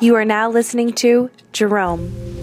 You are now listening to Jerome.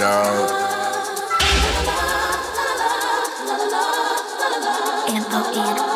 dog. M-O-N.